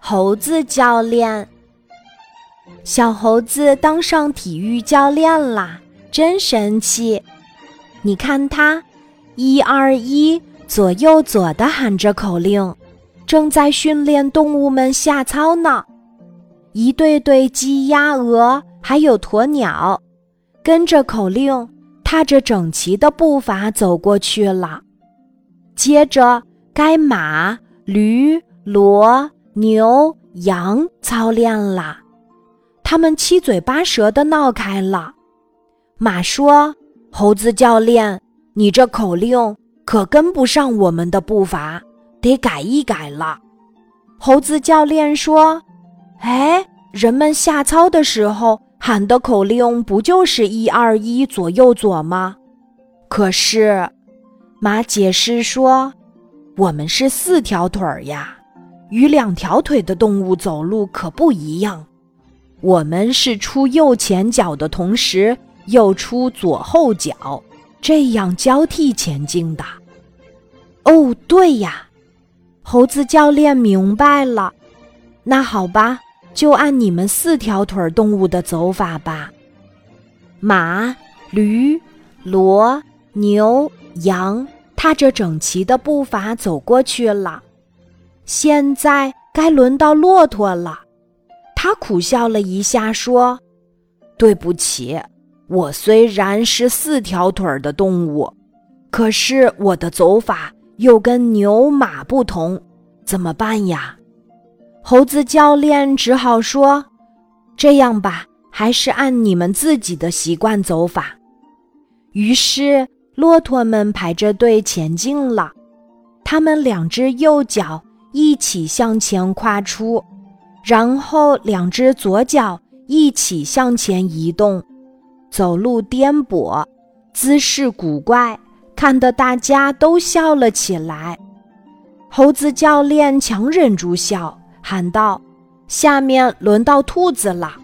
猴子教练。小猴子当上体育教练啦，真神气！你看他，一二一，左右左的喊着口令，正在训练动物们下操呢。一对对鸡、鸭、鹅，还有鸵鸟，跟着口令，踏着整齐的步伐走过去了。接着该马、驴、骡、牛、羊操练了，他们七嘴八舌的闹开了。马说：“猴子教练，你这口令可跟不上我们的步伐，得改一改了。”猴子教练说。哎，人们下操的时候喊的口令不就是一二一左右左吗？可是，马解释说，我们是四条腿儿呀，与两条腿的动物走路可不一样。我们是出右前脚的同时又出左后脚，这样交替前进的。哦，对呀，猴子教练明白了。那好吧。就按你们四条腿动物的走法吧。马、驴、骡、牛、羊踏着整齐的步伐走过去了。现在该轮到骆驼了。他苦笑了一下，说：“对不起，我虽然是四条腿的动物，可是我的走法又跟牛马不同，怎么办呀？”猴子教练只好说：“这样吧，还是按你们自己的习惯走法。”于是，骆驼们排着队前进了。他们两只右脚一起向前跨出，然后两只左脚一起向前移动，走路颠簸，姿势古怪，看得大家都笑了起来。猴子教练强忍住笑。喊道：“下面轮到兔子了。”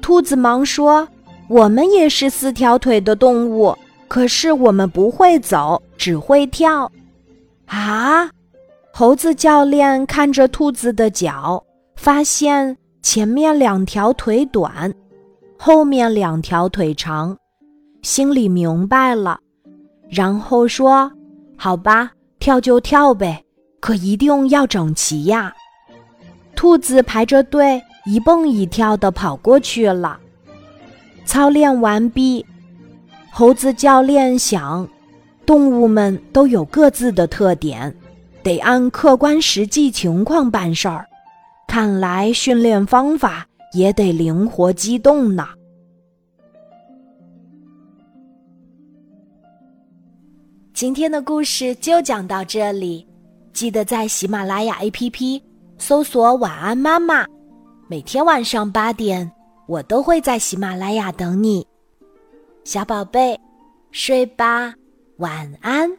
兔子忙说：“我们也是四条腿的动物，可是我们不会走，只会跳。”啊！猴子教练看着兔子的脚，发现前面两条腿短，后面两条腿长，心里明白了，然后说：“好吧，跳就跳呗，可一定要整齐呀。”兔子排着队，一蹦一跳地跑过去了。操练完毕，猴子教练想：动物们都有各自的特点，得按客观实际情况办事儿。看来训练方法也得灵活机动呢。今天的故事就讲到这里，记得在喜马拉雅 APP。搜索“晚安妈妈”，每天晚上八点，我都会在喜马拉雅等你，小宝贝，睡吧，晚安。